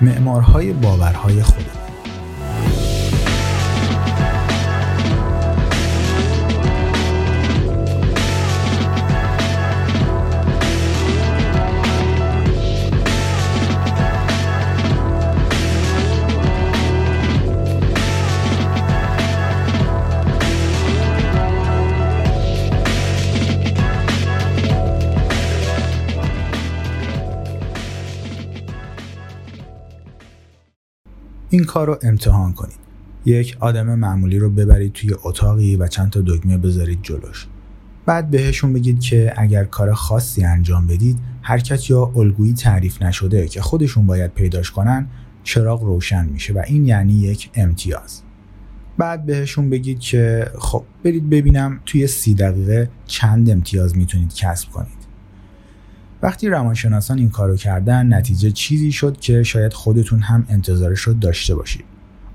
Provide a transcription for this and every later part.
معمارهای باورهای خودمون این کار رو امتحان کنید. یک آدم معمولی رو ببرید توی اتاقی و چند تا دکمه بذارید جلوش. بعد بهشون بگید که اگر کار خاصی انجام بدید حرکت یا الگویی تعریف نشده که خودشون باید پیداش کنن چراغ روشن میشه و این یعنی یک امتیاز. بعد بهشون بگید که خب برید ببینم توی سی دقیقه چند امتیاز می‌تونید کسب کنید. وقتی روانشناسان این کارو کردن نتیجه چیزی شد که شاید خودتون هم انتظارش رو داشته باشید.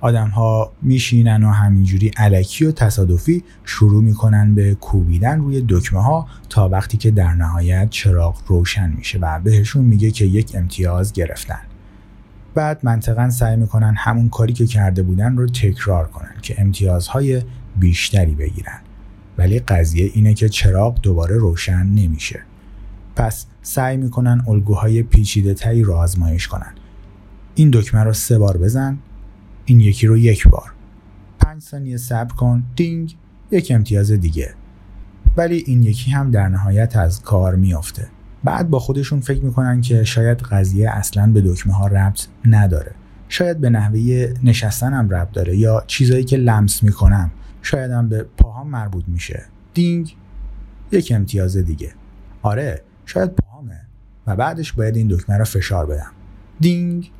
آدم ها میشینن و همینجوری علکی و تصادفی شروع می‌کنن به کوبیدن روی دکمه ها تا وقتی که در نهایت چراغ روشن میشه و بهشون میگه که یک امتیاز گرفتن. بعد منطقا سعی می‌کنن همون کاری که کرده بودن رو تکرار کنن که امتیازهای بیشتری بگیرن. ولی قضیه اینه که چراغ دوباره روشن نمیشه. پس سعی می‌کنن الگوهای پیچیده تری رو آزمایش کنن. این دکمه رو سه بار بزن این یکی رو یک بار. پنج ثانیه صبر کن دینگ یک امتیاز دیگه. ولی این یکی هم در نهایت از کار میافته. بعد با خودشون فکر می‌کنن که شاید قضیه اصلا به دکمه ها ربط نداره. شاید به نحوه نشستنم ربط داره یا چیزایی که لمس می‌کنم. شاید هم به پاهام مربوط میشه. دینگ یک امتیاز دیگه. آره شاید پاهامه بعدش باید این دکمه رو فشار بدم. دینگ!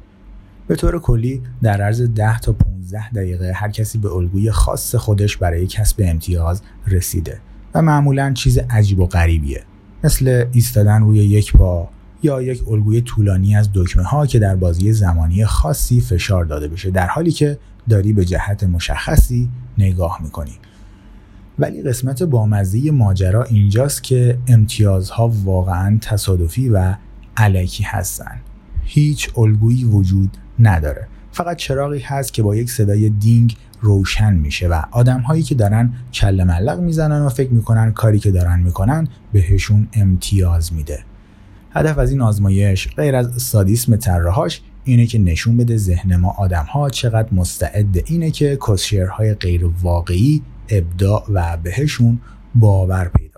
به طور کلی در عرض 10 تا 15 دقیقه هر کسی به الگوی خاص خودش برای کسب امتیاز رسیده و معمولا چیز عجیب و غریبیه. مثل ایستادن روی یک پا یا یک الگوی طولانی از دکمه ها که در بازی زمانی خاصی فشار داده بشه در حالی که داری به جهت مشخصی نگاه می‌کنی. ولی قسمت بامزه ماجرا اینجاست که امتیازها واقعا تصادفی و علکی هستن. هیچ الگویی وجود نداره. فقط چراغی هست که با یک صدای دینگ روشن میشه و آدم هایی که دارن کل ملق می‌زنن و فکر می‌کنن کاری که دارن می‌کنن بهشون امتیاز میده. هدف از این آزمایش غیر از سادیسم طراحاش اینه که نشون بده ذهن ما آدم ها چقدر مستعد اینه که کسشرهای غیر واقعی ابداع و بهشون باور پیدا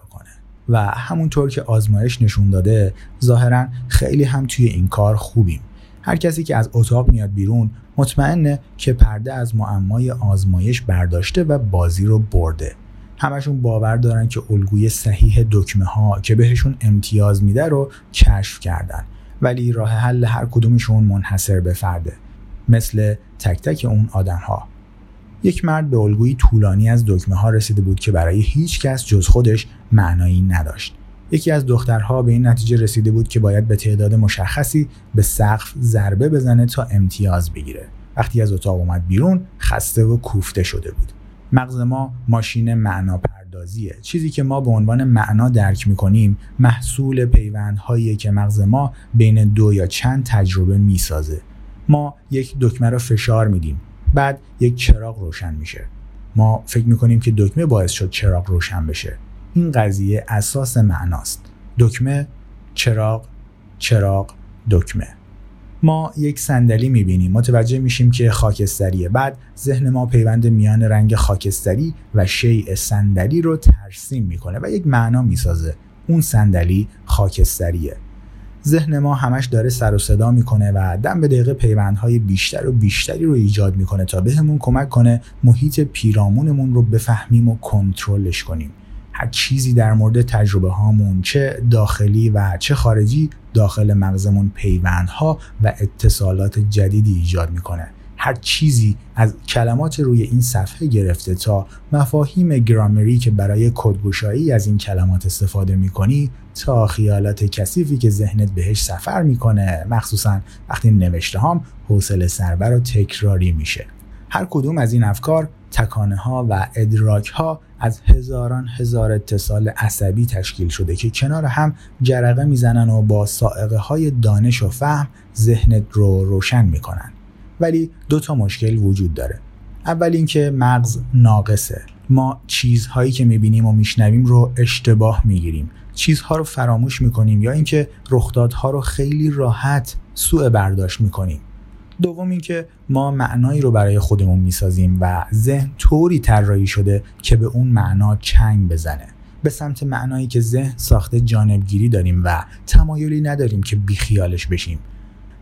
و همونطور که آزمایش نشون داده ظاهرا خیلی هم توی این کار خوبیم. هر کسی که از اتاق میاد بیرون مطمئنه که پرده از معمای آزمایش برداشته و بازی رو برده. همشون باور دارن که الگوی صحیح دکمه ها که بهشون امتیاز میده رو کشف کردن. ولی راه حل هر کدومشون منحصر به فرده. مثل تک تک اون آدم ها یک مرد به الگوی طولانی از دکمه ها رسیده بود که برای هیچ کس جز خودش معنایی نداشت. یکی از دخترها به این نتیجه رسیده بود که باید به تعداد مشخصی به سقف ضربه بزنه تا امتیاز بگیره. وقتی از اتاق اومد بیرون خسته و کوفته شده بود. مغز ما ماشین معنا پردازیه چیزی که ما به عنوان معنا درک می‌کنیم محصول پیوندهایی که مغز ما بین دو یا چند تجربه می‌سازه. ما یک دکمه رو فشار میدیم. بعد یک چراغ روشن میشه. ما فکر می‌کنیم که دکمه باعث شد چراغ روشن بشه. این قضیه اساس معناست. دکمه چراغ چراغ دکمه. ما یک صندلی می‌بینیم. متوجه میشیم که خاکستریه. بعد ذهن ما پیوند میان رنگ خاکستری و شیء صندلی رو ترسیم می‌کنه و یک معنا می‌سازه. اون صندلی خاکستریه. ذهن ما همش داره سر و صدا می‌کنه و دم به دقیقه پیوندهای بیشتر و بیشتری رو ایجاد می‌کنه تا بهمون کمک کنه محیط پیرامونمون رو بفهمیم و کنترلش کنیم. هر چیزی در مورد تجربه هامون چه داخلی و چه خارجی داخل مغزمون پیوندها و اتصالات جدیدی ایجاد می‌کنه. هر چیزی از کلمات روی این صفحه گرفته تا مفاهیم گرامری که برای کدگشایی از این کلمات استفاده می‌کنی تا خیالات کثیفی که ذهنت بهش سفر می‌کنه. مخصوصا وقتی نوشته هام حوصله سربر و تکراری میشه. هر کدوم از این افکار تکانه ها و ادراک ها از هزاران هزار اتصال عصبی تشکیل شده که کنار هم جرقه می‌زنن و با سائقه های دانش و فهم ذهنت رو روشن می‌کنن. ولی دو تا مشکل وجود داره. اول اینکه مغز ناقصه. ما چیزهایی که می‌بینیم و میشنویم رو اشتباه می‌گیریم. چیزها رو فراموش می‌کنیم یا اینکه رخدادها رو خیلی راحت سوء برداشت می‌کنیم. دوم اینکه ما معنایی رو برای خودمون می‌سازیم و ذهن طوری طراحی شده که به اون معنا چنگ بزنه. به سمت معنایی که ذهن ساخته جانبگیری داریم و تمایلی نداریم که بیخیالش بشیم.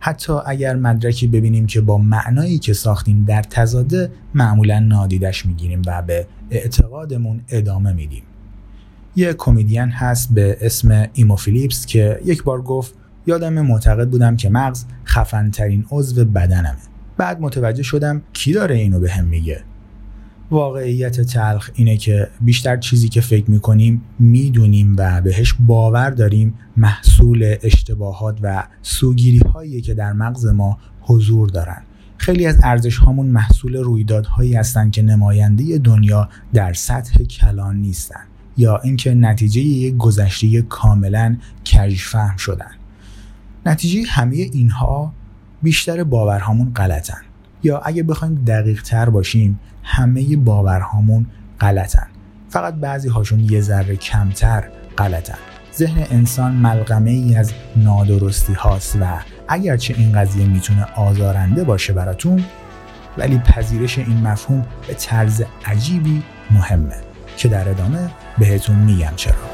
حتی اگر مدرکی ببینیم که با معنایی که ساختیم در تزاده معمولا نادیدش می‌گیریم و به اعتقادمون ادامه میدیم. یه کمدین هست به اسم ایمو فیلیپس که یک بار گفت یادم معتقد بودم که مغز خفنترین عضو بدنمه. بعد متوجه شدم کی داره اینو به هم میگه. واقعیت تلخ اینه که بیشتر چیزی که فکر می‌کنیم می‌دونیم و بهش باور داریم محصول اشتباهات و سوگیری هایی که در مغز ما حضور دارن. خیلی از ارزش هامون محصول رویدادهایی هستند که نماینده دنیا در سطح کلان نیستن یا اینکه نتیجه یک گذشته کاملا کژفهم شدن. نتیجه همه اینها بیشتر باورهامون غلطن. یا اگه بخوایم دقیق تر باشیم همه باورهامون غلطن. فقط بعضی هاشون یه ذره کمتر غلطن. ذهن انسان ملغمه ای از نادرستی هاست و اگرچه این قضیه می‌تونه آزارنده باشه براتون ولی پذیرش این مفهوم به طرز عجیبی مهمه که در ادامه بهتون میگم چرا.